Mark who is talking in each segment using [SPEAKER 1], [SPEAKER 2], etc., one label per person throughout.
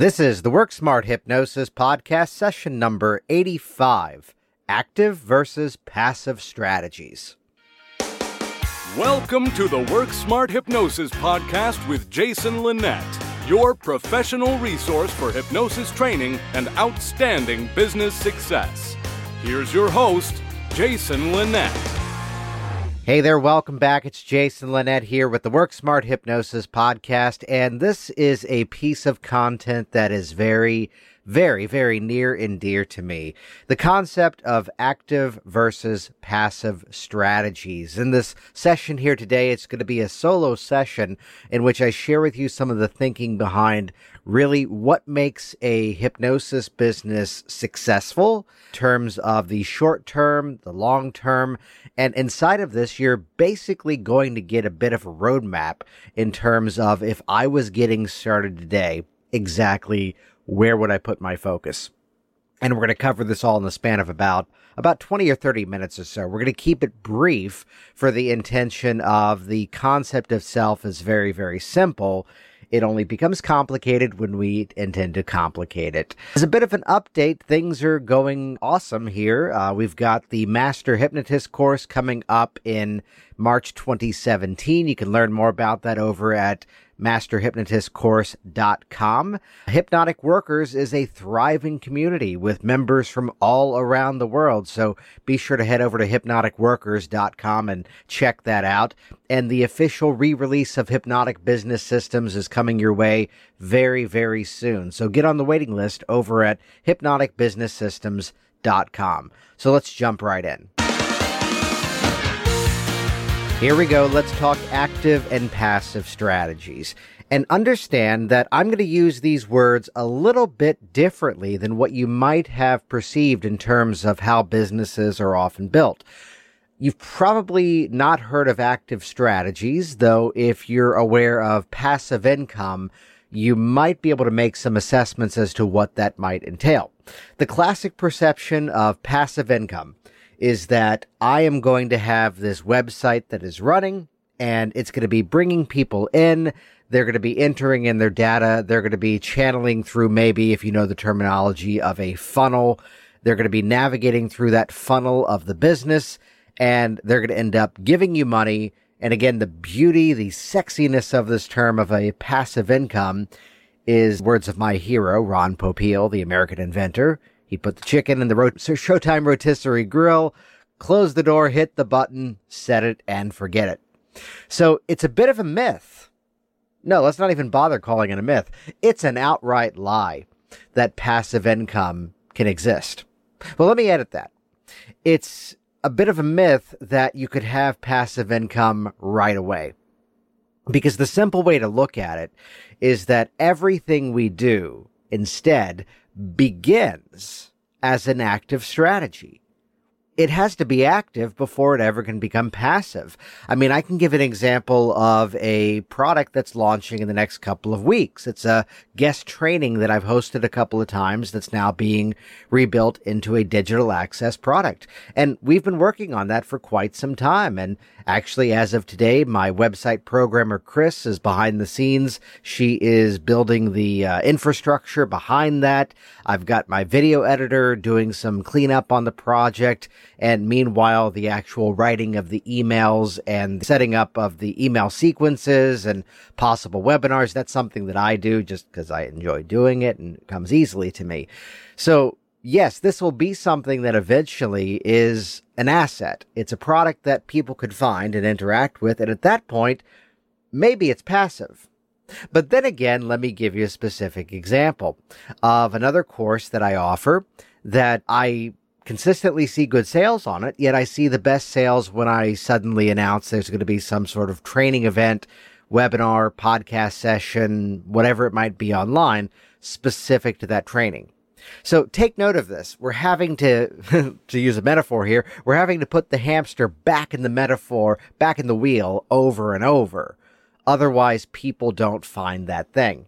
[SPEAKER 1] This is the Work Smart Hypnosis podcast session number 85 Active versus Passive Strategies.
[SPEAKER 2] Welcome to the Work Smart Hypnosis podcast with Jason Linett, your professional resource for hypnosis training and outstanding business success. Here's your host, Jason Linett.
[SPEAKER 1] Hey there, welcome back. It's Jason Linett here with the Work Smart Hypnosis podcast, and this is a piece of content that is very, very, very near and dear to me. The concept of active versus passive strategies. In this session here today, it's going to be a solo session in which I share with you some of the thinking behind really what makes a hypnosis business successful in terms of the short term, the long term, and inside of this, you're basically going to get a bit of a roadmap in terms of if I was getting started today, exactly where would I put my focus? And we're going to cover this all in the span of about about 20 or 30 minutes or so. We're going to keep it brief for the intention of the concept of self is very, very simple. It only becomes complicated when we intend to complicate it. As a bit of an update, things are going awesome here. Uh, we've got the Master Hypnotist course coming up in March 2017. You can learn more about that over at masterhypnotistcourse.com. Hypnotic Workers is a thriving community with members from all around the world. So be sure to head over to hypnoticworkers.com and check that out. And the official re-release of Hypnotic Business Systems is coming your way very, very soon. So get on the waiting list over at hypnoticbusinesssystems.com. So let's jump right in. Here we go. Let's talk active and passive strategies. And understand that I'm going to use these words a little bit differently than what you might have perceived in terms of how businesses are often built. You've probably not heard of active strategies, though if you're aware of passive income, you might be able to make some assessments as to what that might entail. The classic perception of passive income is that I am going to have this website that is running and it's going to be bringing people in. They're going to be entering in their data. They're going to be channeling through maybe, if you know the terminology of a funnel, they're going to be navigating through that funnel of the business and they're going to end up giving you money. And again, the beauty, the sexiness of this term of a passive income is words of my hero, Ron Popeil, the American inventor. He put the chicken in the Showtime rotisserie grill, closed the door, hit the button, set it, and forget it. So it's a bit of a myth. No, let's not even bother calling it a myth. It's an outright lie that passive income can exist. Well, let me edit that. It's a bit of a myth that you could have passive income right away. Because the simple way to look at it is that everything we do instead begins as an active strategy. It has to be active before it ever can become passive. I mean, I can give an example of a product that's launching in the next couple of weeks. It's a guest training that I've hosted a couple of times that's now being rebuilt into a digital access product. And we've been working on that for quite some time. And actually, as of today, my website programmer, Chris, is behind the scenes. She is building the uh, infrastructure behind that. I've got my video editor doing some cleanup on the project. And meanwhile, the actual writing of the emails and setting up of the email sequences and possible webinars, that's something that I do just because I enjoy doing it and it comes easily to me. So yes, this will be something that eventually is an asset. It's a product that people could find and interact with. And at that point, maybe it's passive. But then again, let me give you a specific example of another course that I offer that I consistently see good sales on it, yet I see the best sales when I suddenly announce there's going to be some sort of training event, webinar, podcast session, whatever it might be online specific to that training. So take note of this. We're having to, to use a metaphor here, we're having to put the hamster back in the metaphor, back in the wheel over and over. Otherwise, people don't find that thing.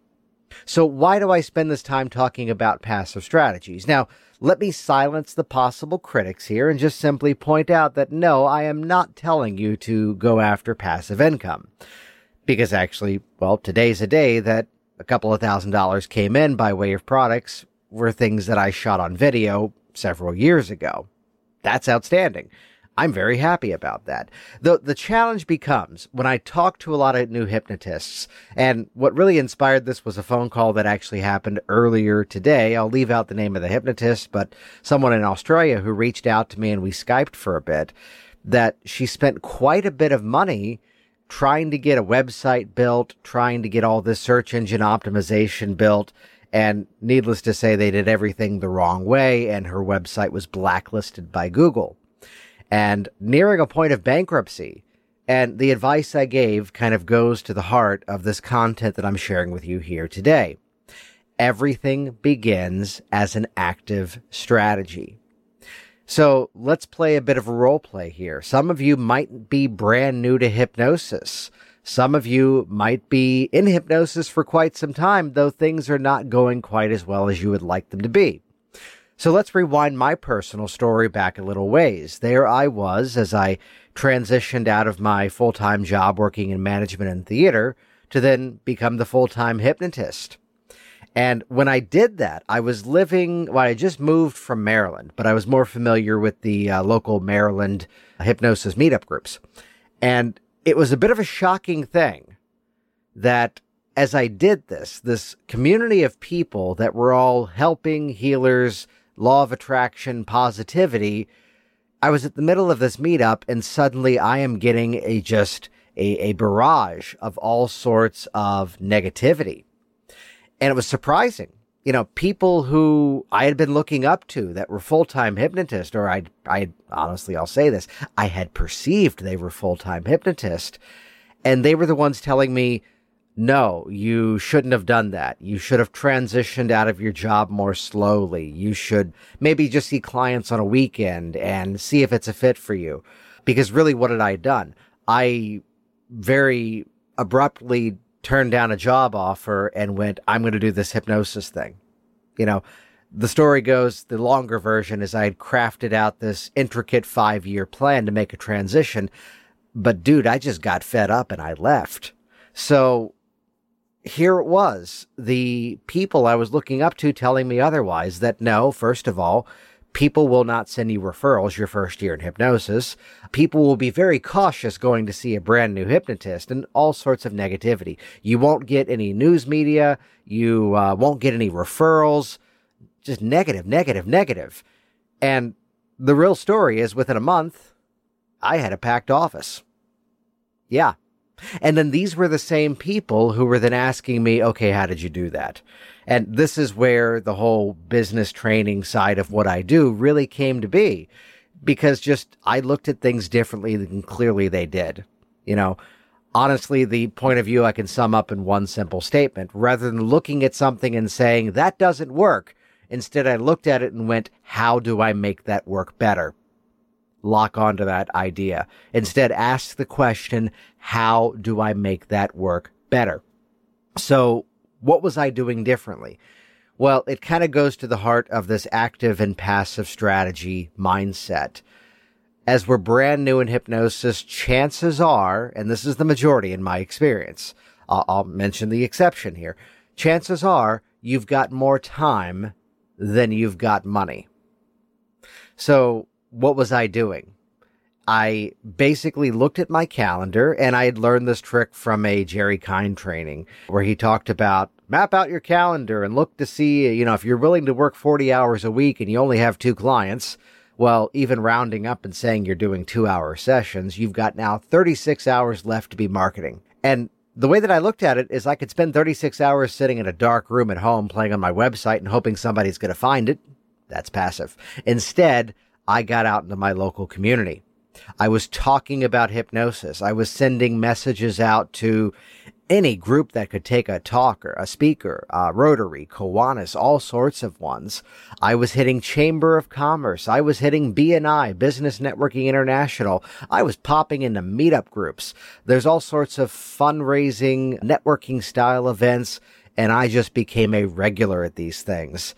[SPEAKER 1] So why do I spend this time talking about passive strategies? Now, let me silence the possible critics here and just simply point out that no, I am not telling you to go after passive income. Because actually, well, today's a day that a couple of thousand dollars came in by way of products were things that I shot on video several years ago. That's outstanding. I'm very happy about that. The the challenge becomes when I talk to a lot of new hypnotists, and what really inspired this was a phone call that actually happened earlier today. I'll leave out the name of the hypnotist, but someone in Australia who reached out to me and we Skyped for a bit, that she spent quite a bit of money trying to get a website built, trying to get all this search engine optimization built. And needless to say, they did everything the wrong way, and her website was blacklisted by Google and nearing a point of bankruptcy. And the advice I gave kind of goes to the heart of this content that I'm sharing with you here today. Everything begins as an active strategy. So let's play a bit of a role play here. Some of you might be brand new to hypnosis. Some of you might be in hypnosis for quite some time, though things are not going quite as well as you would like them to be. So let's rewind my personal story back a little ways. There I was as I transitioned out of my full time job working in management and theater to then become the full time hypnotist. And when I did that, I was living, well, I just moved from Maryland, but I was more familiar with the uh, local Maryland hypnosis meetup groups. And it was a bit of a shocking thing that as I did this, this community of people that were all helping healers, law of attraction, positivity. I was at the middle of this meetup and suddenly I am getting a just a, a barrage of all sorts of negativity. And it was surprising. You know, people who I had been looking up to that were full time hypnotists, or I, I honestly, I'll say this, I had perceived they were full time hypnotists. And they were the ones telling me, no, you shouldn't have done that. You should have transitioned out of your job more slowly. You should maybe just see clients on a weekend and see if it's a fit for you. Because really, what had I done? I very abruptly turned down a job offer and went, I'm going to do this hypnosis thing. You know, the story goes, the longer version is I had crafted out this intricate five year plan to make a transition. But dude, I just got fed up and I left. So here it was, the people I was looking up to telling me otherwise that no, first of all, people will not send you referrals your first year in hypnosis. People will be very cautious going to see a brand new hypnotist and all sorts of negativity. You won't get any news media. You uh, won't get any referrals. Just negative, negative, negative. And the real story is within a month, I had a packed office. Yeah, and then these were the same people who were then asking me, okay, how did you do that? And this is where the whole business training side of what I do really came to be because just I looked at things differently than clearly they did. You know, honestly, the point of view I can sum up in one simple statement rather than looking at something and saying that doesn't work. Instead, I looked at it and went, how do I make that work better? Lock onto that idea. Instead, ask the question, how do I make that work better? So what was I doing differently? Well, it kind of goes to the heart of this active and passive strategy mindset. As we're brand new in hypnosis, chances are, and this is the majority in my experience, I'll, I'll mention the exception here. Chances are you've got more time than you've got money. So what was I doing? I basically looked at my calendar and I had learned this trick from a Jerry Kein training where he talked about map out your calendar and look to see, you know, if you're willing to work 40 hours a week and you only have two clients, well, even rounding up and saying you're doing two hour sessions, you've got now 36 hours left to be marketing. And the way that I looked at it is I could spend 36 hours sitting in a dark room at home playing on my website and hoping somebody's going to find it. That's passive. Instead, I got out into my local community. I was talking about hypnosis. I was sending messages out to any group that could take a talker, a speaker, a Rotary, Kiwanis, all sorts of ones. I was hitting Chamber of Commerce. I was hitting BNI, Business Networking International. I was popping into meetup groups. There's all sorts of fundraising, networking style events, and I just became a regular at these things.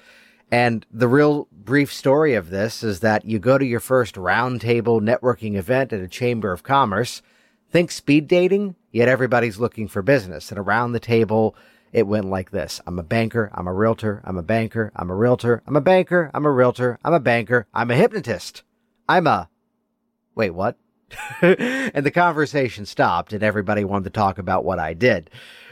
[SPEAKER 1] And the real brief story of this is that you go to your first roundtable networking event at a chamber of commerce, think speed dating, yet everybody's looking for business. And around the table, It went like this. I'm a banker. I'm a realtor. I'm a banker. I'm a realtor. I'm a banker. I'm a realtor. I'm a banker. I'm a hypnotist. I'm a, wait, what? and the conversation stopped and everybody wanted to talk about what I did.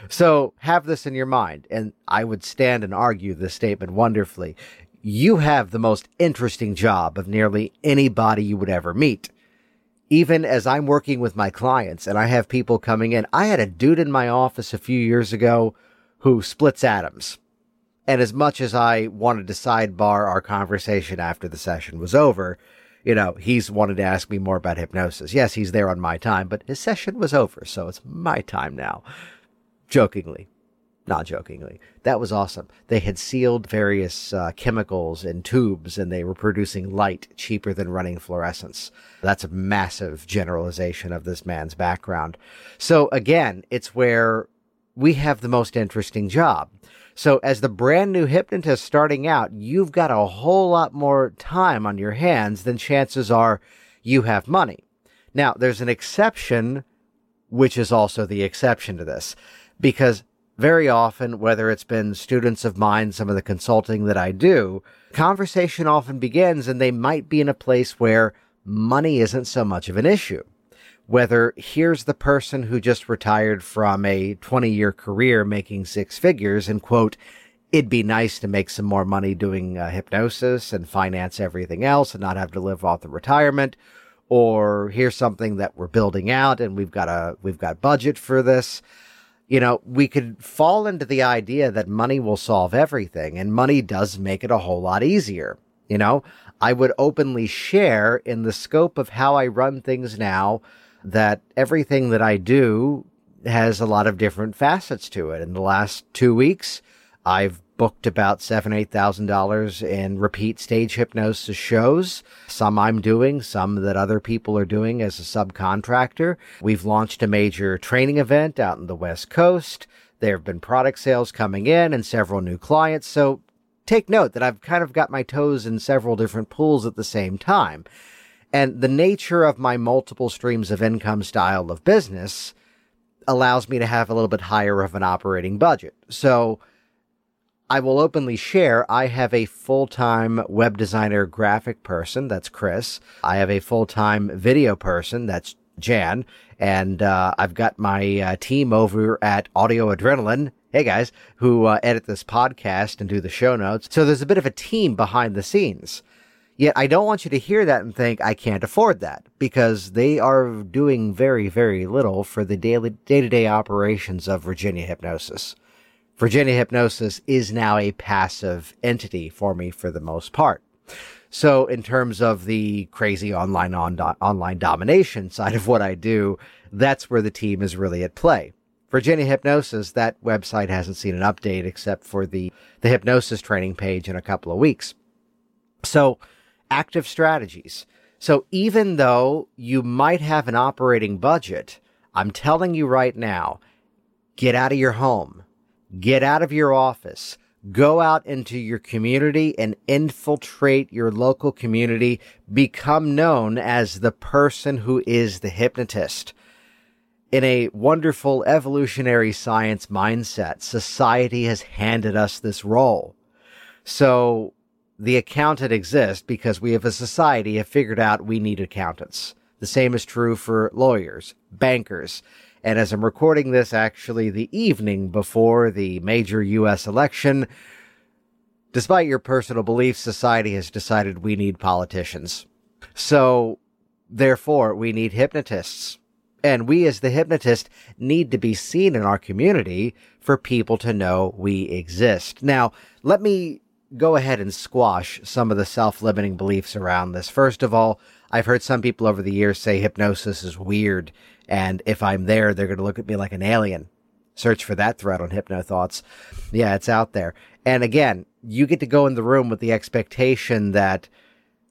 [SPEAKER 1] So have this in your mind. And I would stand and argue this statement wonderfully. You have the most interesting job of nearly anybody you would ever meet. Even as I'm working with my clients and I have people coming in, I had a dude in my office a few years ago who splits atoms. And as much as I wanted to sidebar our conversation after the session was over, you know, he's wanted to ask me more about hypnosis. Yes, he's there on my time, but his session was over, so it's my time now. Jokingly. Not jokingly. That was awesome. They had sealed various uh, chemicals in tubes and they were producing light cheaper than running fluorescence. That's a massive generalization of this man's background. So again, it's where we have the most interesting job. So as the brand new hypnotist starting out, you've got a whole lot more time on your hands than chances are you have money. Now, there's an exception, which is also the exception to this, because very often, whether it's been students of mine, some of the consulting that I do, conversation often begins and they might be in a place where money isn't so much of an issue whether here's the person who just retired from a 20 year career making six figures and quote, it'd be nice to make some more money doing uh, hypnosis and finance everything else and not have to live off the retirement. Or here's something that we're building out and we've got a, we've got budget for this. You know, we could fall into the idea that money will solve everything and money does make it a whole lot easier. You know, I would openly share in the scope of how I run things now that everything that I do has a lot of different facets to it. In the last two weeks, I've booked about seven, eight thousand dollars in repeat stage hypnosis shows. Some I'm doing, some that other people are doing as a subcontractor. We've launched a major training event out in the West Coast. There have been product sales coming in and several new clients. So take note that I've kind of got my toes in several different pools at the same time. And the nature of my multiple streams of income style of business allows me to have a little bit higher of an operating budget. So I will openly share I have a full time web designer graphic person, that's Chris. I have a full time video person, that's Jan. And uh, I've got my uh, team over at Audio Adrenaline. Hey guys, who uh, edit this podcast and do the show notes. So there's a bit of a team behind the scenes. Yet I don't want you to hear that and think I can't afford that because they are doing very, very little for the daily day to day operations of Virginia Hypnosis. Virginia Hypnosis is now a passive entity for me for the most part. So in terms of the crazy online on online domination side of what I do, that's where the team is really at play. Virginia Hypnosis, that website hasn't seen an update except for the, the hypnosis training page in a couple of weeks. So active strategies. So even though you might have an operating budget, I'm telling you right now, get out of your home, get out of your office, go out into your community and infiltrate your local community, become known as the person who is the hypnotist. In a wonderful evolutionary science mindset, society has handed us this role. So the accountant exists because we as a society have figured out we need accountants. The same is true for lawyers, bankers. And as I'm recording this, actually, the evening before the major U.S. election, despite your personal beliefs, society has decided we need politicians. So, therefore, we need hypnotists. And we, as the hypnotist, need to be seen in our community for people to know we exist. Now, let me go ahead and squash some of the self limiting beliefs around this. First of all, I've heard some people over the years say hypnosis is weird, and if I'm there, they're going to look at me like an alien. Search for that thread on HypnoThoughts. Yeah, it's out there. And again, you get to go in the room with the expectation that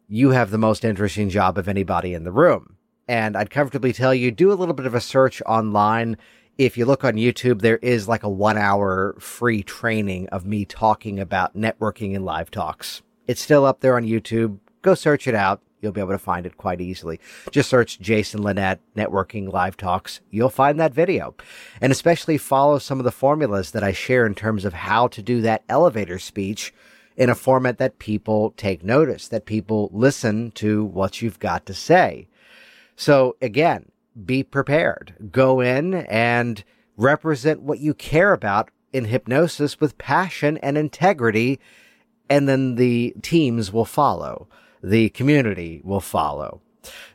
[SPEAKER 1] you have the most interesting job of anybody in the room. And I'd comfortably tell you, do a little bit of a search online if you look on YouTube, there is like a one hour free training of me talking about networking and live talks. It's still up there on YouTube. Go search it out. You'll be able to find it quite easily. Just search Jason Linett Networking Live Talks. You'll find that video. And especially follow some of the formulas that I share in terms of how to do that elevator speech in a format that people take notice, that people listen to what you've got to say. So again, be prepared. Go in and represent what you care about in hypnosis with passion and integrity, and then the teams will follow. The community will follow.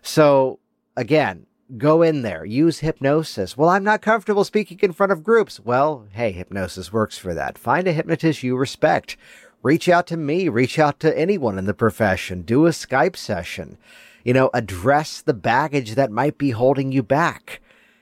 [SPEAKER 1] So again, go in there, use hypnosis. Well, I'm not comfortable speaking in front of groups. Well, hey, hypnosis works for that. Find a hypnotist you respect. Reach out to me, reach out to anyone in the profession, do a Skype session. You know, address the baggage that might be holding you back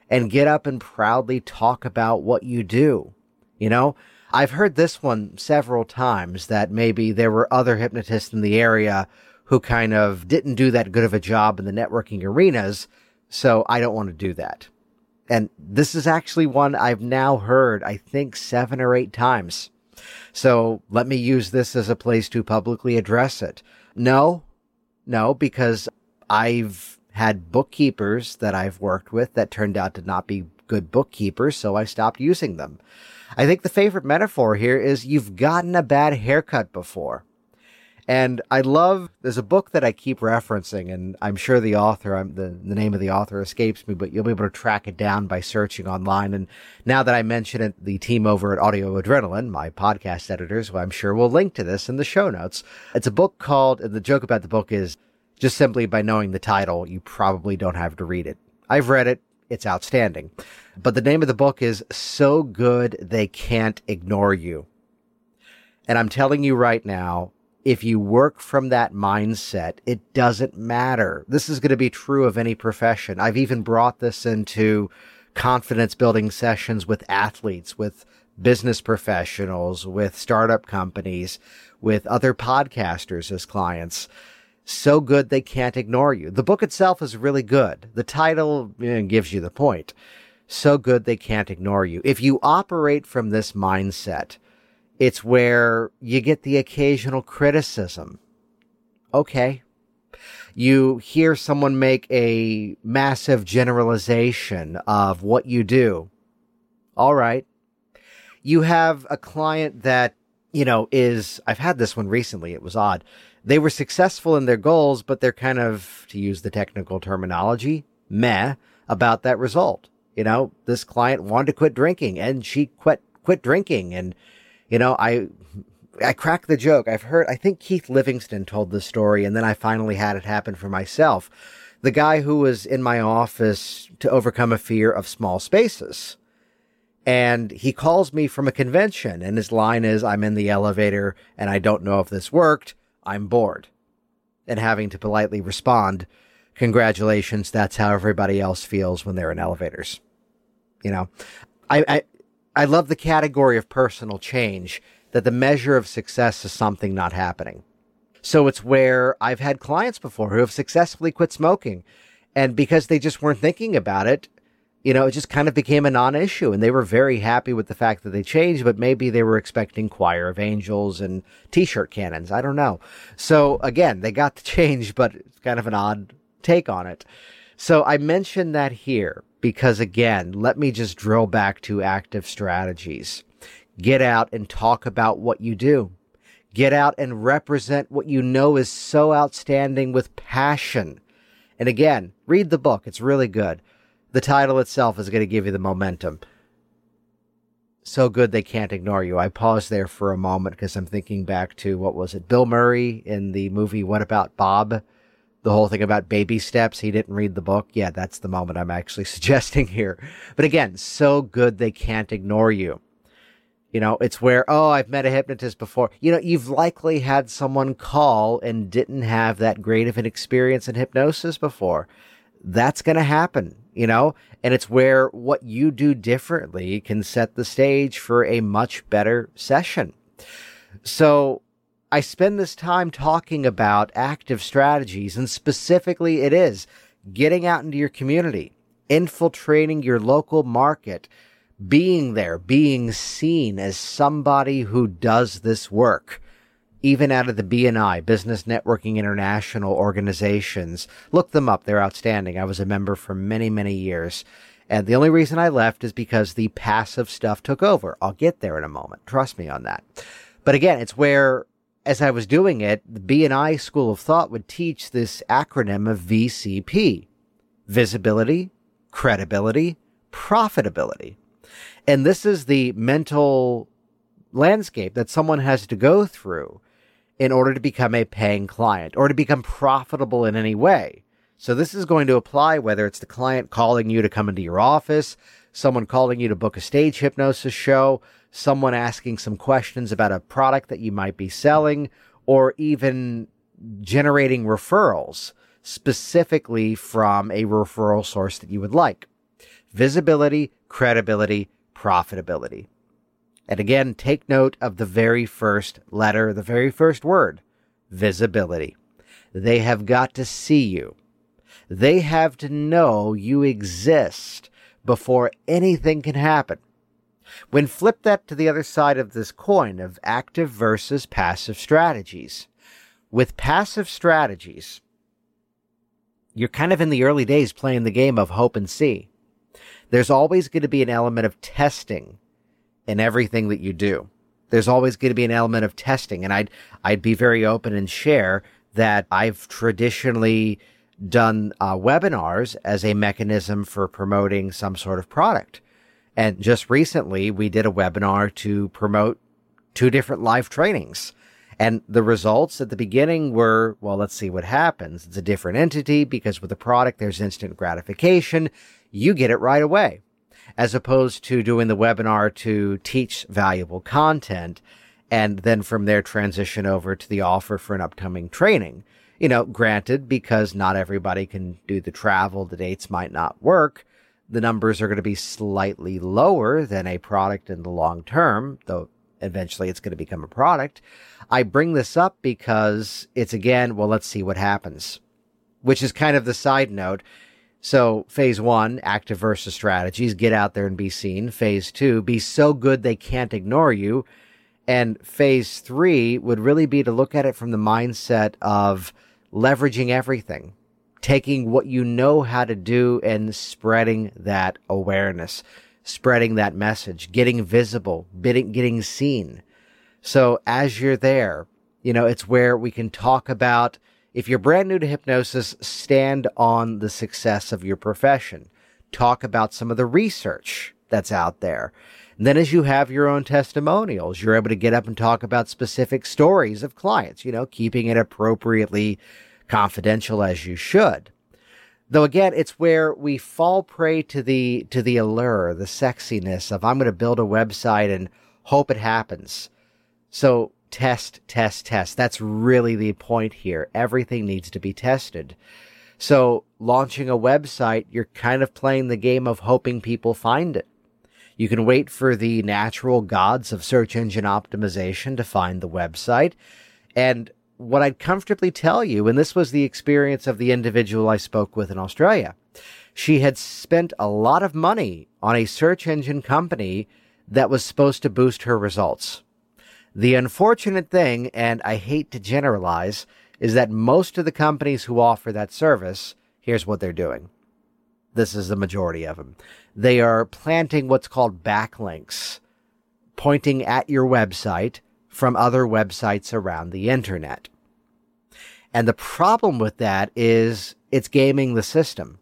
[SPEAKER 1] and get up and proudly talk about what you do. You know, I've heard this one several times that maybe there were other hypnotists in the area who kind of didn't do that good of a job in the networking arenas. So I don't want to do that. And this is actually one I've now heard, I think seven or eight times. So let me use this as a place to publicly address it. No, no, because I've had bookkeepers that I've worked with that turned out to not be good bookkeepers, so I stopped using them. I think the favorite metaphor here is you've gotten a bad haircut before. And I love, there's a book that I keep referencing, and I'm sure the author, I'm, the, the name of the author escapes me, but you'll be able to track it down by searching online. And now that I mention it, the team over at Audio Adrenaline, my podcast editors, well, I'm sure will link to this in the show notes. It's a book called, and the joke about the book is just simply by knowing the title, you probably don't have to read it. I've read it. It's outstanding. But the name of the book is So Good They Can't Ignore You. And I'm telling you right now, if you work from that mindset, it doesn't matter. This is going to be true of any profession. I've even brought this into confidence building sessions with athletes, with business professionals, with startup companies, with other podcasters as clients. So good they can't ignore you. The book itself is really good. The title know, gives you the point. So good they can't ignore you. If you operate from this mindset, it's where you get the occasional criticism. Okay. You hear someone make a massive generalization of what you do. All right. You have a client that, you know, is, I've had this one recently. It was odd. They were successful in their goals, but they're kind of, to use the technical terminology, meh about that result. You know, this client wanted to quit drinking and she quit, quit drinking and you know, I I crack the joke. I've heard I think Keith Livingston told the story and then I finally had it happen for myself. The guy who was in my office to overcome a fear of small spaces. And he calls me from a convention and his line is I'm in the elevator and I don't know if this worked. I'm bored. And having to politely respond, congratulations, that's how everybody else feels when they're in elevators. You know, I, I I love the category of personal change that the measure of success is something not happening. So it's where I've had clients before who have successfully quit smoking. And because they just weren't thinking about it, you know, it just kind of became a non issue. And they were very happy with the fact that they changed, but maybe they were expecting choir of angels and t shirt cannons. I don't know. So again, they got the change, but it's kind of an odd take on it. So I mentioned that here because again, let me just drill back to active strategies. Get out and talk about what you do. Get out and represent what you know is so outstanding with passion. And again, read the book. It's really good. The title itself is going to give you the momentum. So good they can't ignore you. I pause there for a moment because I'm thinking back to what was it? Bill Murray in the movie What About Bob? the whole thing about baby steps. He didn't read the book. Yeah, that's the moment I'm actually suggesting here. But again, so good they can't ignore you. You know, it's where, oh, I've met a hypnotist before. You know, you've likely had someone call and didn't have that great of an experience in hypnosis before. That's going to happen, you know, and it's where what you do differently can set the stage for a much better session. So I spend this time talking about active strategies, and specifically, it is getting out into your community, infiltrating your local market, being there, being seen as somebody who does this work. Even out of the BNI, Business Networking International organizations. Look them up. They're outstanding. I was a member for many, many years. And the only reason I left is because the passive stuff took over. I'll get there in a moment. Trust me on that. But again, it's where, as I was doing it, the BNI school of thought would teach this acronym of VCP. Visibility, credibility, profitability. And this is the mental landscape that someone has to go through in order to become a paying client or to become profitable in any way. So this is going to apply whether it's the client calling you to come into your office, someone calling you to book a stage hypnosis show, someone asking some questions about a product that you might be selling, or even generating referrals specifically from a referral source that you would like. Visibility, credibility, profitability. And again, take note of the very first letter, the very first word, visibility. They have got to see you. They have to know you exist before anything can happen. When flip that to the other side of this coin of active versus passive strategies. With passive strategies, you're kind of in the early days playing the game of hope and see. There's always going to be an element of testing in everything that you do. There's always going to be an element of testing. And I'd, I'd be very open and share that I've traditionally done uh, webinars as a mechanism for promoting some sort of product. And just recently, we did a webinar to promote two different live trainings. And the results at the beginning were, well, let's see what happens. It's a different entity because with the product, there's instant gratification. You get it right away as opposed to doing the webinar to teach valuable content and then from there transition over to the offer for an upcoming training. You know, granted, because not everybody can do the travel, the dates might not work. The numbers are going to be slightly lower than a product in the long term, though eventually it's going to become a product. I bring this up because it's again, well, let's see what happens, which is kind of the side note. So phase one, active versus strategies, get out there and be seen. Phase two, be so good they can't ignore you. And phase three would really be to look at it from the mindset of leveraging everything, taking what you know how to do and spreading that awareness, spreading that message, getting visible, getting, seen. So as you're there, you know, it's where we can talk about if you're brand new to hypnosis, stand on the success of your profession. Talk about some of the research that's out there. And then as you have your own testimonials, you're able to get up and talk about specific stories of clients, you know, keeping it appropriately confidential as you should. Though again, it's where we fall prey to the to the allure, the sexiness of I'm going to build a website and hope it happens. So test, test, test. That's really the point here. Everything needs to be tested. So launching a website, you're kind of playing the game of hoping people find it. You can wait for the natural gods of search engine optimization to find the website. And what I'd comfortably tell you, and this was the experience of the individual I spoke with in Australia, she had spent a lot of money on a search engine company that was supposed to boost her results. The unfortunate thing, and I hate to generalize, is that most of the companies who offer that service, here's what they're doing. This is the majority of them. They are planting what's called backlinks, pointing at your website from other websites around the internet. And the problem with that is it's gaming the system.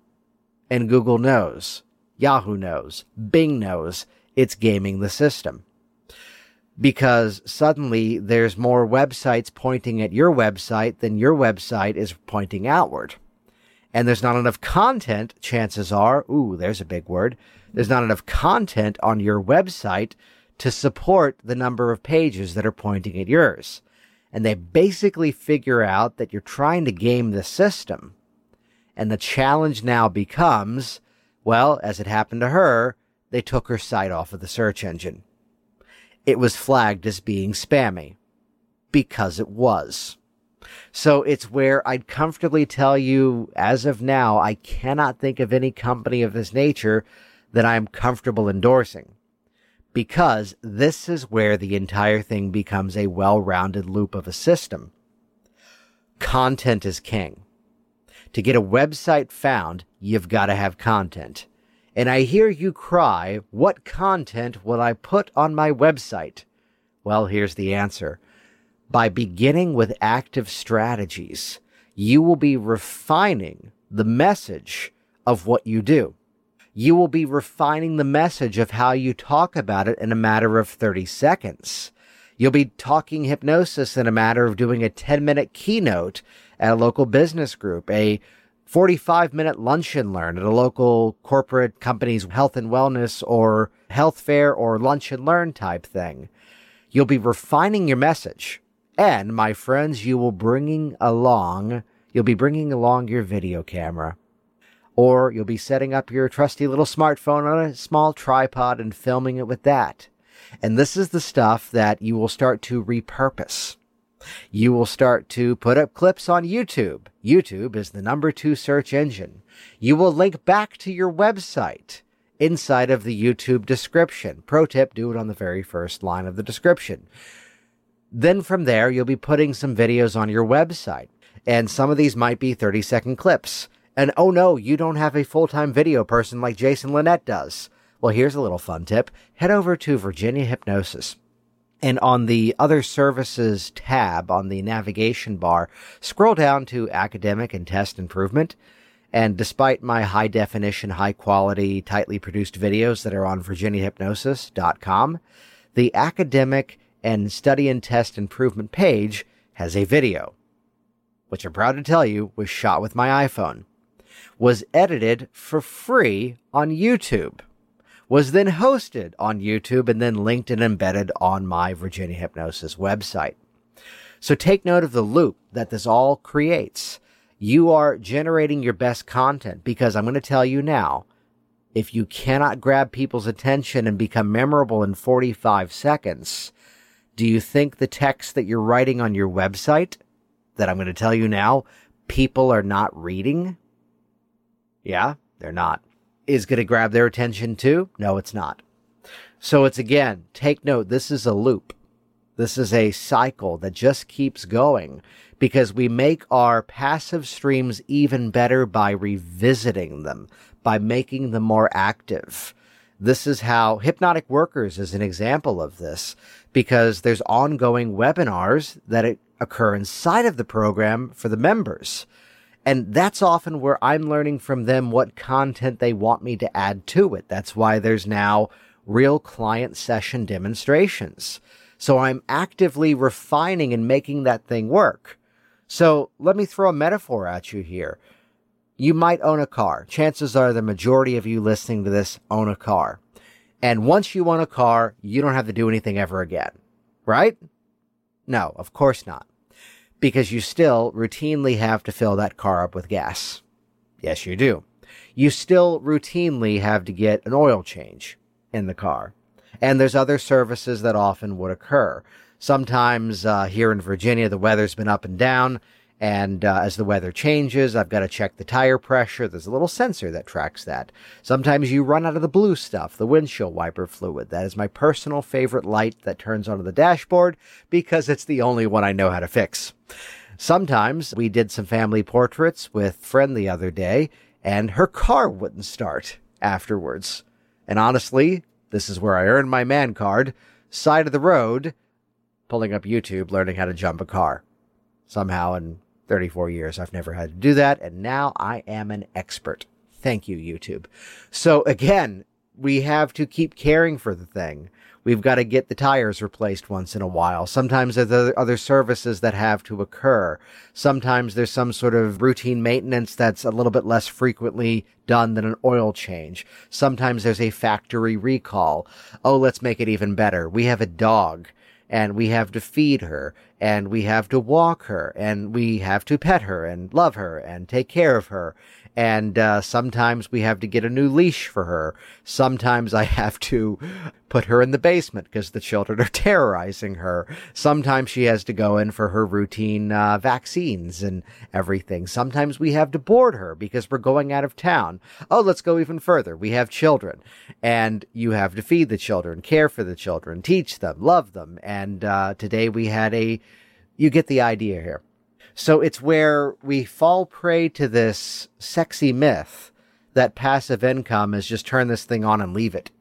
[SPEAKER 1] And Google knows, Yahoo knows, Bing knows it's gaming the system because suddenly there's more websites pointing at your website than your website is pointing outward. And there's not enough content, chances are, ooh, there's a big word. There's not enough content on your website to support the number of pages that are pointing at yours. And they basically figure out that you're trying to game the system. And the challenge now becomes, well, as it happened to her, they took her site off of the search engine it was flagged as being spammy. Because it was. So it's where I'd comfortably tell you, as of now, I cannot think of any company of this nature that I'm comfortable endorsing. because this is where the entire thing becomes a well-rounded loop of a system. Content is king. To get a website found, you've got to have content. And I hear you cry, what content will I put on my website? Well, here's the answer. By beginning with active strategies, you will be refining the message of what you do. You will be refining the message of how you talk about it in a matter of 30 seconds. You'll be talking hypnosis in a matter of doing a 10 minute keynote at a local business group, a 45 minute lunch and learn at a local corporate company's health and wellness or health fair or lunch and learn type thing. You'll be refining your message. And my friends, you will bringing along, you'll be bringing along your video camera. Or you'll be setting up your trusty little smartphone on a small tripod and filming it with that. And this is the stuff that you will start to repurpose. You will start to put up clips on YouTube. YouTube is the number two search engine. You will link back to your website inside of the YouTube description. Pro tip, do it on the very first line of the description. Then from there, you'll be putting some videos on your website. And some of these might be 30 second clips. And oh no, you don't have a full time video person like Jason Linett does. Well, here's a little fun tip. Head over to Virginia Hypnosis. And on the other services tab on the navigation bar, scroll down to academic and test improvement. And despite my high definition, high quality, tightly produced videos that are on virginiahypnosis.com, the academic and study and test improvement page has a video, which I'm proud to tell you was shot with my iPhone was edited for free on YouTube, was then hosted on YouTube, and then linked and embedded on my Virginia Hypnosis website. So take note of the loop that this all creates. You are generating your best content because I'm going to tell you now, if you cannot grab people's attention and become memorable in 45 seconds, do you think the text that you're writing on your website that I'm going to tell you now, people are not reading? Yeah, they're not. Is going to grab their attention too? No, it's not. So it's again, take note, this is a loop. This is a cycle that just keeps going because we make our passive streams even better by revisiting them, by making them more active. This is how Hypnotic Workers is an example of this because there's ongoing webinars that occur inside of the program for the members. And that's often where I'm learning from them what content they want me to add to it. That's why there's now real client session demonstrations. So I'm actively refining and making that thing work. So let me throw a metaphor at you here. You might own a car. Chances are the majority of you listening to this own a car. And once you own a car, you don't have to do anything ever again. Right? No, of course not because you still routinely have to fill that car up with gas. Yes, you do. You still routinely have to get an oil change in the car. And there's other services that often would occur. Sometimes uh, here in Virginia, the weather's been up and down. And uh, as the weather changes, I've got to check the tire pressure. There's a little sensor that tracks that. Sometimes you run out of the blue stuff, the windshield wiper fluid. That is my personal favorite light that turns onto the dashboard because it's the only one I know how to fix. Sometimes we did some family portraits with friend the other day and her car wouldn't start afterwards. And honestly, this is where I earned my man card. Side of the road, pulling up YouTube, learning how to jump a car. Somehow, and 34 years. I've never had to do that. And now I am an expert. Thank you, YouTube. So again, we have to keep caring for the thing. We've got to get the tires replaced once in a while. Sometimes there's other services that have to occur. Sometimes there's some sort of routine maintenance that's a little bit less frequently done than an oil change. Sometimes there's a factory recall. Oh, let's make it even better. We have a dog and we have to feed her and we have to walk her and we have to pet her and love her and take care of her and uh, sometimes we have to get a new leash for her. Sometimes I have to put her in the basement because the children are terrorizing her. Sometimes she has to go in for her routine uh, vaccines and everything. Sometimes we have to board her because we're going out of town. Oh, let's go even further. We have children, and you have to feed the children, care for the children, teach them, love them. And uh, today we had a. You get the idea here. So it's where we fall prey to this sexy myth that passive income is just turn this thing on and leave it.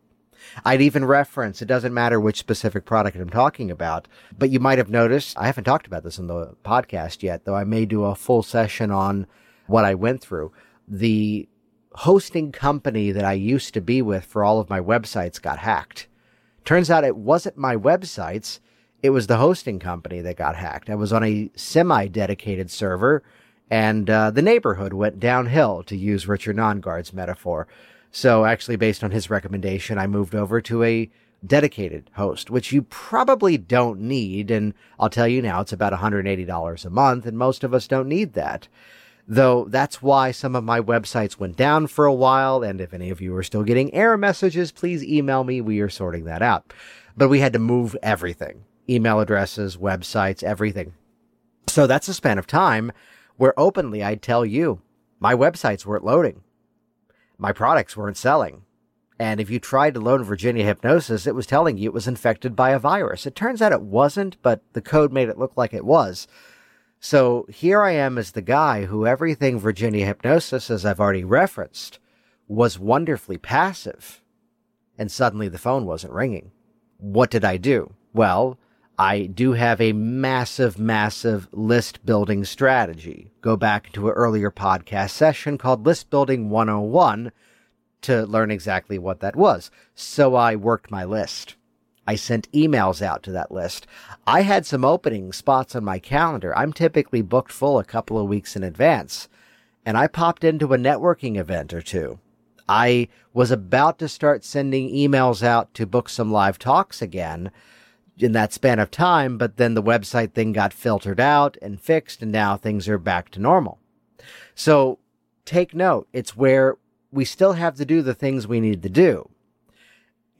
[SPEAKER 1] I'd even reference, it doesn't matter which specific product I'm talking about, but you might have noticed, I haven't talked about this in the podcast yet, though I may do a full session on what I went through. The hosting company that I used to be with for all of my websites got hacked. Turns out it wasn't my websites it was the hosting company that got hacked. I was on a semi dedicated server, and uh, the neighborhood went downhill, to use Richard Nongard's metaphor. So, actually, based on his recommendation, I moved over to a dedicated host, which you probably don't need. And I'll tell you now, it's about $180 a month, and most of us don't need that. Though that's why some of my websites went down for a while. And if any of you are still getting error messages, please email me. We are sorting that out. But we had to move everything email addresses, websites, everything. So that's a span of time where openly I'd tell you my websites weren't loading. My products weren't selling. And if you tried to load Virginia Hypnosis, it was telling you it was infected by a virus. It turns out it wasn't, but the code made it look like it was. So here I am as the guy who everything Virginia Hypnosis, as I've already referenced, was wonderfully passive. And suddenly the phone wasn't ringing. What did I do? Well, I do have a massive, massive list building strategy. Go back to an earlier podcast session called List Building 101 to learn exactly what that was. So I worked my list. I sent emails out to that list. I had some opening spots on my calendar. I'm typically booked full a couple of weeks in advance. And I popped into a networking event or two. I was about to start sending emails out to book some live talks again in that span of time, but then the website thing got filtered out and fixed, and now things are back to normal. So take note, it's where we still have to do the things we need to do.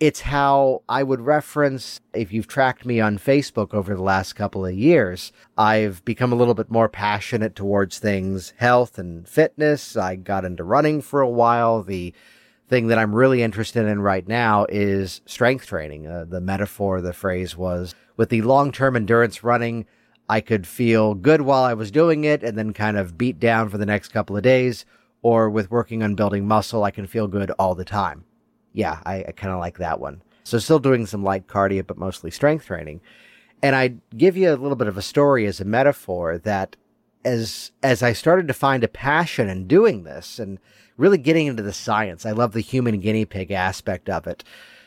[SPEAKER 1] It's how I would reference, if you've tracked me on Facebook over the last couple of years, I've become a little bit more passionate towards things health and fitness. I got into running for a while. The thing that I'm really interested in right now is strength training. Uh, the metaphor, the phrase was with the long term endurance running, I could feel good while I was doing it and then kind of beat down for the next couple of days. Or with working on building muscle, I can feel good all the time. Yeah, I, I kind of like that one. So still doing some light cardio, but mostly strength training. And I give you a little bit of a story as a metaphor that as as I started to find a passion in doing this and really getting into the science. I love the human guinea pig aspect of it.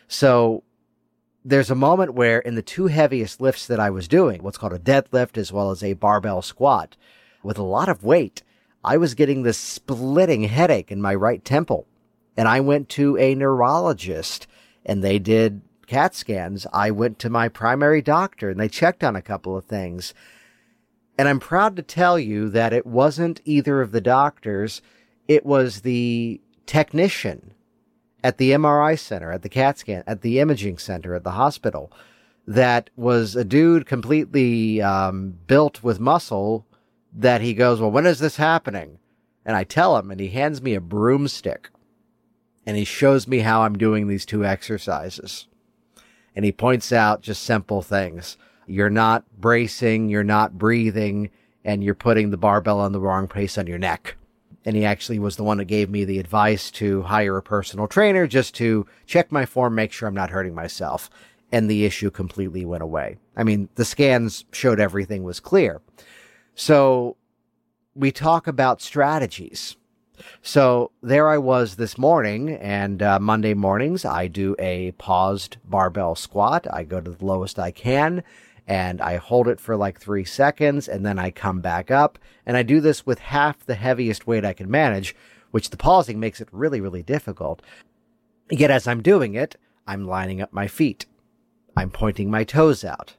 [SPEAKER 1] So there's a moment where in the two heaviest lifts that I was doing, what's called a deadlift as well as a barbell squat with a lot of weight, I was getting this splitting headache in my right temple. And I went to a neurologist and they did CAT scans. I went to my primary doctor and they checked on a couple of things. And I'm proud to tell you that it wasn't either of the doctors it was the technician at the MRI center, at the CAT scan, at the imaging center, at the hospital, that was a dude completely um, built with muscle. That he goes, Well, when is this happening? And I tell him, and he hands me a broomstick and he shows me how I'm doing these two exercises. And he points out just simple things. You're not bracing, you're not breathing, and you're putting the barbell on the wrong place on your neck and he actually was the one that gave me the advice to hire a personal trainer just to check my form, make sure I'm not hurting myself. And the issue completely went away. I mean, the scans showed everything was clear. So we talk about strategies. So there I was this morning, and uh, Monday mornings I do a paused barbell squat. I go to the lowest I can and I hold it for like three seconds and then I come back up. And I do this with half the heaviest weight I can manage, which the pausing makes it really, really difficult. Yet as I'm doing it, I'm lining up my feet. I'm pointing my toes out.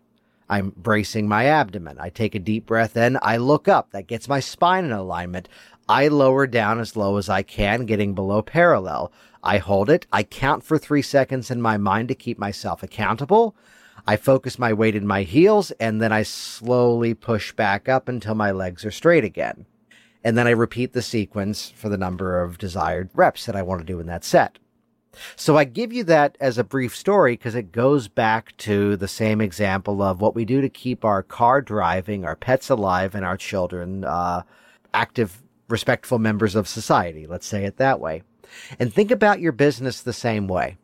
[SPEAKER 1] I'm bracing my abdomen. I take a deep breath in. I look up. That gets my spine in alignment. I lower down as low as I can, getting below parallel. I hold it. I count for three seconds in my mind to keep myself accountable. I focus my weight in my heels and then I slowly push back up until my legs are straight again. And then I repeat the sequence for the number of desired reps that I want to do in that set. So I give you that as a brief story because it goes back to the same example of what we do to keep our car driving, our pets alive, and our children uh, active, respectful members of society. Let's say it that way. And think about your business the same way.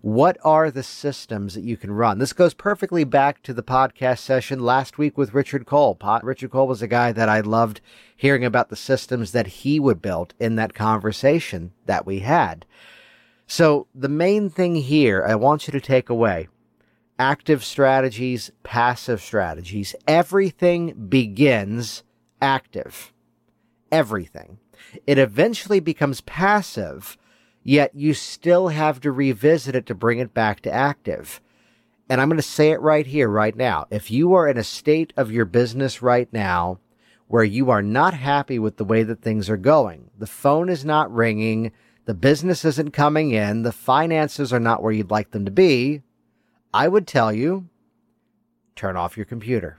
[SPEAKER 1] What are the systems that you can run? This goes perfectly back to the podcast session last week with Richard Cole. Richard Cole was a guy that I loved hearing about the systems that he would build in that conversation that we had. So the main thing here I want you to take away active strategies, passive strategies. Everything begins active. Everything. It eventually becomes passive, yet you still have to revisit it to bring it back to active. And I'm going to say it right here, right now. If you are in a state of your business right now where you are not happy with the way that things are going, the phone is not ringing, the business isn't coming in, the finances are not where you'd like them to be, I would tell you turn off your computer.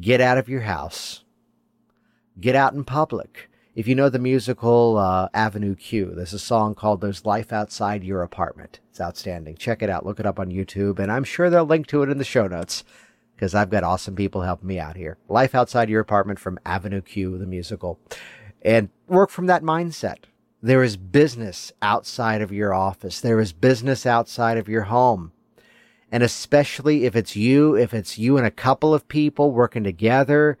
[SPEAKER 1] Get out of your house. Get out in public. If you know the musical uh, Avenue Q, there's a song called There's Life Outside Your Apartment. It's outstanding. Check it out. Look it up on YouTube, and I'm sure they'll link to it in the show notes because I've got awesome people helping me out here. Life Outside Your Apartment from Avenue Q, the musical. And work from that mindset. There is business outside of your office. There is business outside of your home. And especially if it's you, if it's you and a couple of people working together,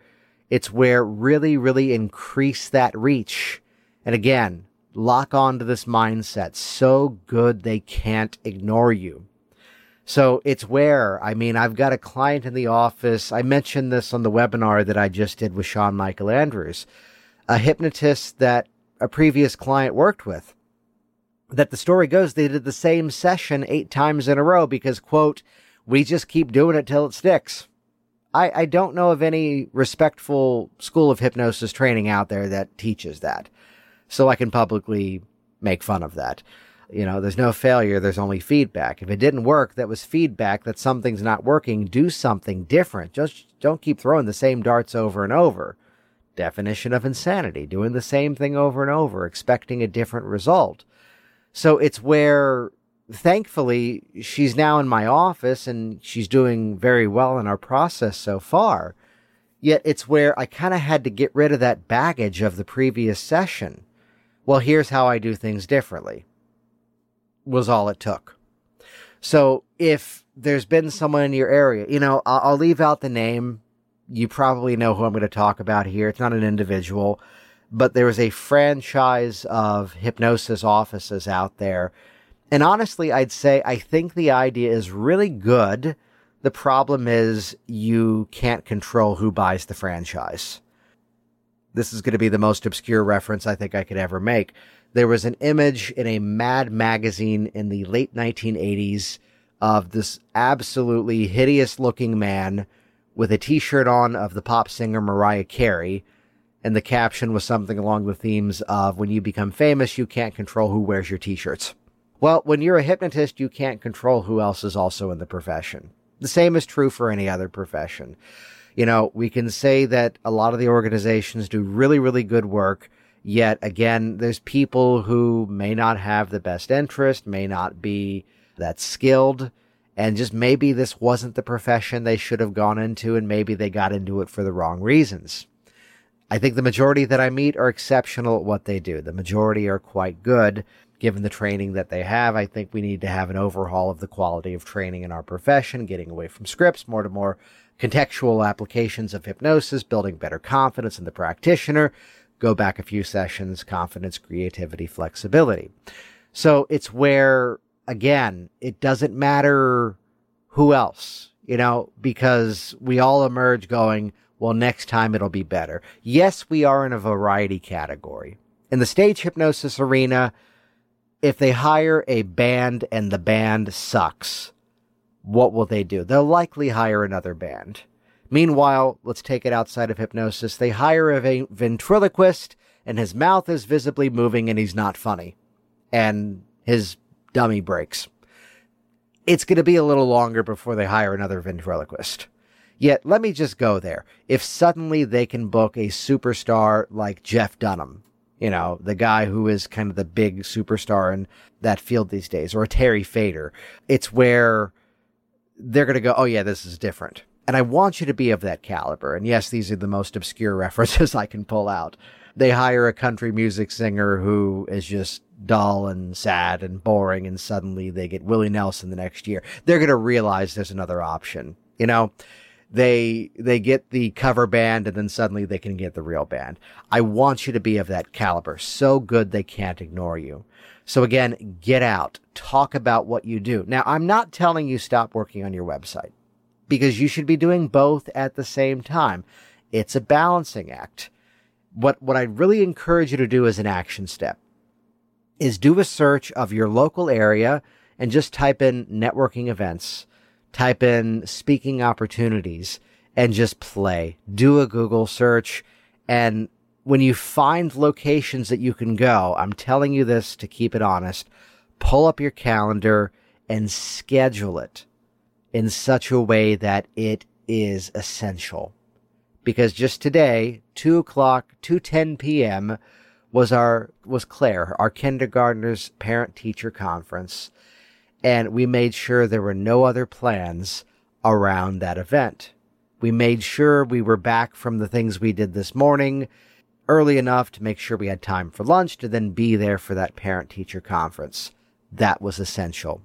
[SPEAKER 1] it's where really, really increase that reach. And again, lock on to this mindset so good they can't ignore you. So it's where, I mean, I've got a client in the office. I mentioned this on the webinar that I just did with Sean Michael Andrews, a hypnotist that a previous client worked with. That the story goes, they did the same session eight times in a row because, quote, we just keep doing it till it sticks. I, I don't know of any respectful school of hypnosis training out there that teaches that. So I can publicly make fun of that. You know, there's no failure, there's only feedback. If it didn't work, that was feedback that something's not working. Do something different. Just don't keep throwing the same darts over and over. Definition of insanity, doing the same thing over and over, expecting a different result. So it's where, thankfully, she's now in my office and she's doing very well in our process so far. Yet it's where I kind of had to get rid of that baggage of the previous session. Well, here's how I do things differently, was all it took. So if there's been someone in your area, you know, I'll, I'll leave out the name you probably know who I'm going to talk about here. It's not an individual, but there is a franchise of hypnosis offices out there. And honestly, I'd say I think the idea is really good. The problem is you can't control who buys the franchise. This is going to be the most obscure reference I think I could ever make. There was an image in a Mad magazine in the late 1980s of this absolutely hideous looking man with a t-shirt on of the pop singer Mariah Carey. And the caption was something along the themes of when you become famous, you can't control who wears your t-shirts. Well, when you're a hypnotist, you can't control who else is also in the profession. The same is true for any other profession. You know, we can say that a lot of the organizations do really, really good work. Yet again, there's people who may not have the best interest, may not be that skilled and just maybe this wasn't the profession they should have gone into and maybe they got into it for the wrong reasons. I think the majority that I meet are exceptional at what they do. The majority are quite good given the training that they have. I think we need to have an overhaul of the quality of training in our profession, getting away from scripts, more to more contextual applications of hypnosis, building better confidence in the practitioner. Go back a few sessions, confidence, creativity, flexibility. So it's where again, it doesn't matter who else, you know, because we all emerge going, well, next time it'll be better. Yes, we are in a variety category. In the stage hypnosis arena, if they hire a band and the band sucks, what will they do? They'll likely hire another band. Meanwhile, let's take it outside of hypnosis. They hire a ventriloquist and his mouth is visibly moving and he's not funny. And his dummy breaks. It's going to be a little longer before they hire another ventriloquist. Yet, let me just go there. If suddenly they can book a superstar like Jeff Dunham, you know, the guy who is kind of the big superstar in that field these days, or a Terry Fator, it's where they're going to go, oh, yeah, this is different. And I want you to be of that caliber. And yes, these are the most obscure references I can pull out. They hire a country music singer who is just dull and sad and boring, and suddenly they get Willie Nelson the next year. They're going to realize there's another option. You know, they they get the cover band and then suddenly they can get the real band. I want you to be of that caliber, so good they can't ignore you. So again, get out, talk about what you do. Now, I'm not telling you stop working on your website because you should be doing both at the same time. It's a balancing act. What what I really encourage you to do as an action step is do a search of your local area and just type in networking events type in speaking opportunities and just play. Do a Google search. And when you find locations that you can go, I'm telling you this to keep it honest, pull up your calendar and schedule it in such a way that it is essential. Because just today, two o'clock, two ten p.m. was our was Claire, our kindergartner's parent teacher conference, and we made sure there were no other plans around that event. We made sure we were back from the things we did this morning early enough to make sure we had time for lunch to then be there for that parent teacher conference. That was essential.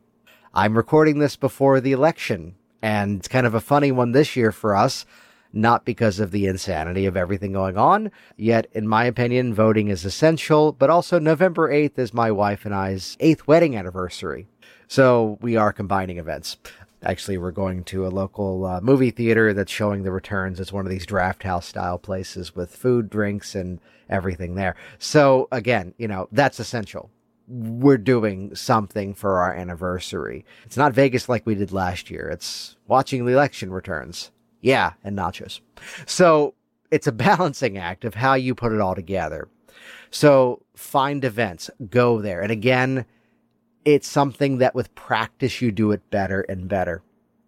[SPEAKER 1] I'm recording this before the election, and it's kind of a funny one this year for us, not because of the insanity of everything going on. Yet, in my opinion, voting is essential, but also November 8th is my wife and I's eighth wedding anniversary. So we are combining events. Actually, we're going to a local uh, movie theater that's showing the returns. It's one of these draft house style places with food, drinks, and everything there. So again, you know, that's essential. We're doing something for our anniversary. It's not Vegas like we did last year. It's watching the election returns. Yeah, and nachos. So it's a balancing act of how you put it all together. So find events, go there. And again, it's something that with practice you do it better and better.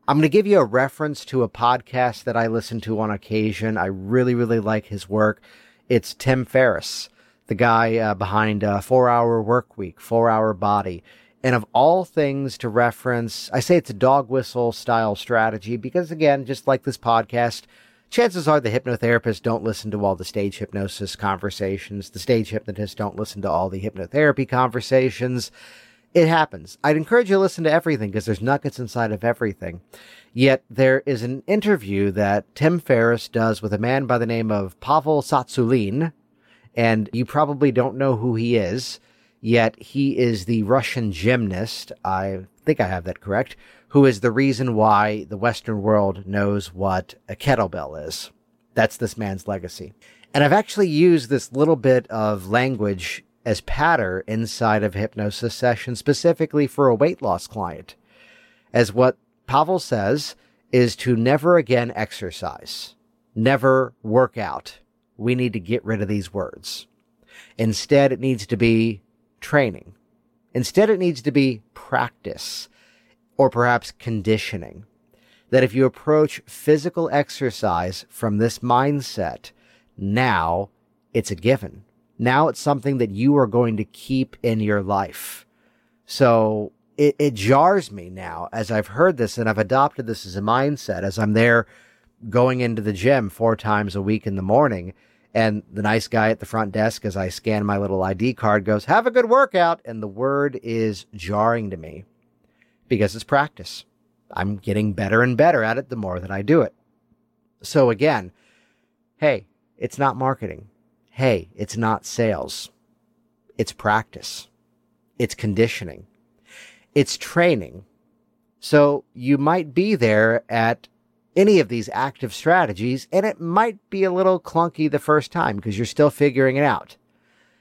[SPEAKER 1] I'm going to give you a reference to a podcast that I listen to on occasion. I really, really like his work. It's Tim Ferriss, the guy uh, behind uh, Four Hour Work Week, Four Hour Body. And of all things to reference, I say it's a dog whistle style strategy because, again, just like this podcast, chances are the hypnotherapists don't listen to all the stage hypnosis conversations. The stage hypnotists don't listen to all the hypnotherapy conversations it happens. I'd encourage you to listen to everything because there's nuggets inside of everything. Yet there is an interview that Tim Ferriss does with a man by the name of Pavel Tsatsouline, and you probably don't know who he is. Yet he is the Russian gymnast. I think I have that correct. Who is the reason why the Western world knows what a kettlebell is? That's this man's legacy. And I've actually used this little bit of language as patter inside of hypnosis session specifically for a weight loss client. As what Pavel says is to never again exercise, never work out. We need to get rid of these words. Instead, it needs to be training. Instead, it needs to be practice or perhaps conditioning. That if you approach physical exercise from this mindset, now it's a given. Now it's something that you are going to keep in your life. So it, it jars me now as I've heard this and I've adopted this as a mindset as I'm there going into the gym four times a week in the morning. And the nice guy at the front desk, as I scan my little ID card, goes, Have a good workout. And the word is jarring to me because it's practice. I'm getting better and better at it the more that I do it. So again, hey, it's not marketing hey, it's not sales. It's practice. It's conditioning. It's training. So you might be there at any of these active strategies and it might be a little clunky the first time because you're still figuring it out.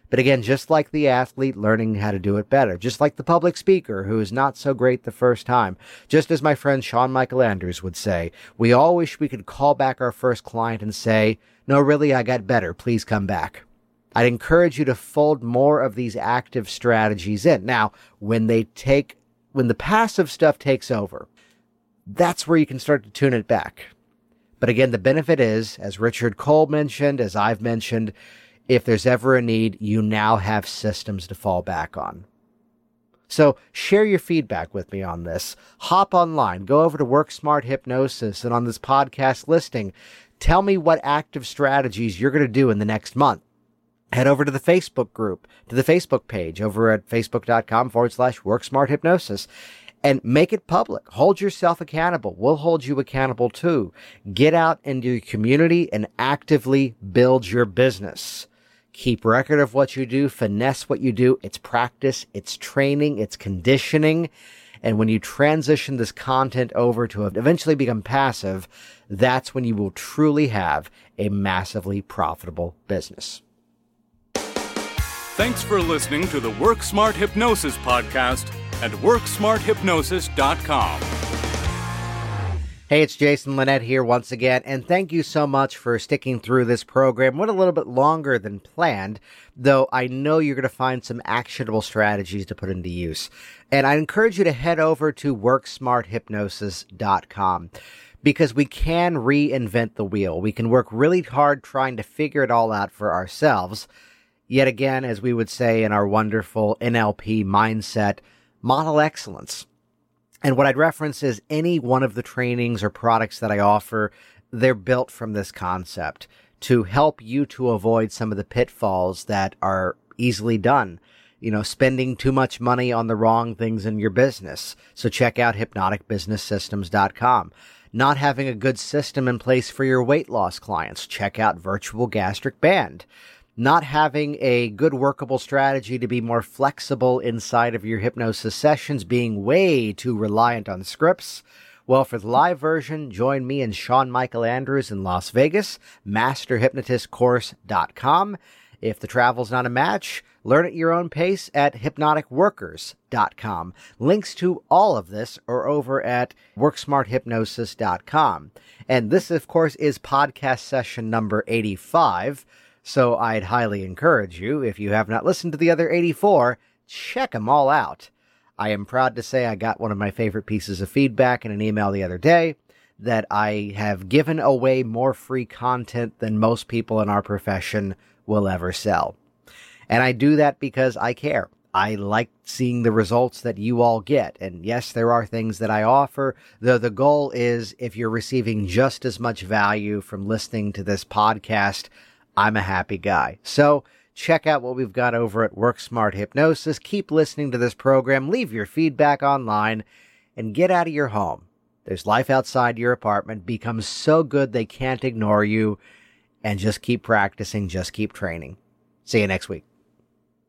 [SPEAKER 1] But again, just like the athlete learning how to do it better, just like the public speaker who is not so great the first time, just as my friend Sean Michael Andrews would say, we all wish we could call back our first client and say, no, really, I got better. Please come back. I'd encourage you to fold more of these active strategies in. Now, when they take, when the passive stuff takes over, that's where you can start to tune it back. But again, the benefit is, as Richard Cole mentioned, as I've mentioned, if there's ever a need, you now have systems to fall back on. So share your feedback with me on this. Hop online, go over to Work Smart Hypnosis, and on this podcast listing, tell me what active strategies you're going to do in the next month. Head over to the Facebook group, to the Facebook page over at facebook.com forward slash Work Smart Hypnosis and make it public. Hold yourself accountable. We'll hold you accountable too. Get out into your community and actively build your business. Keep record of what you do, finesse what you do. It's practice, it's training, it's conditioning. And when you transition this content over to eventually become passive, that's when you will truly have a massively profitable business.
[SPEAKER 2] Thanks for listening to the Work Smart Hypnosis podcast at WorkSmartHypnosis.com.
[SPEAKER 1] Hey, it's Jason Linett here once again, and thank you so much for sticking through this program. Went a little bit longer than planned, though I know you're going to find some actionable strategies to put into use. And I encourage you to head over to WorkSmartHypnosis.com because we can reinvent the wheel. We can work really hard trying to figure it all out for ourselves. Yet again, as we would say in our wonderful NLP mindset, model excellence. And what I'd reference is any one of the trainings or products that I offer, they're built from this concept to help you to avoid some of the pitfalls that are easily done. You know, spending too much money on the wrong things in your business. So check out hypnoticbusinesssystems.com. Not having a good system in place for your weight loss clients. Check out Virtual Gastric Band not having a good workable strategy to be more flexible inside of your hypnosis sessions, being way too reliant on scripts. Well, for the live version, join me and Sean Michael Andrews in Las Vegas, masterhypnotistcourse.com. If the travel's not a match, learn at your own pace at hypnoticworkers.com. Links to all of this are over at worksmarthypnosis.com. And this, of course, is podcast session number 85. So I'd highly encourage you, if you have not listened to the other 84, check them all out. I am proud to say I got one of my favorite pieces of feedback in an email the other day that I have given away more free content than most people in our profession will ever sell. And I do that because I care. I like seeing the results that you all get. And yes, there are things that I offer, though the goal is if you're receiving just as much value from listening to this podcast, I'm a happy guy. So check out what we've got over at Work Smart Hypnosis. Keep listening to this program, leave your feedback online, and get out of your home. There's life outside your apartment. Become so good they can't ignore you. And just keep practicing, just keep training. See you next week.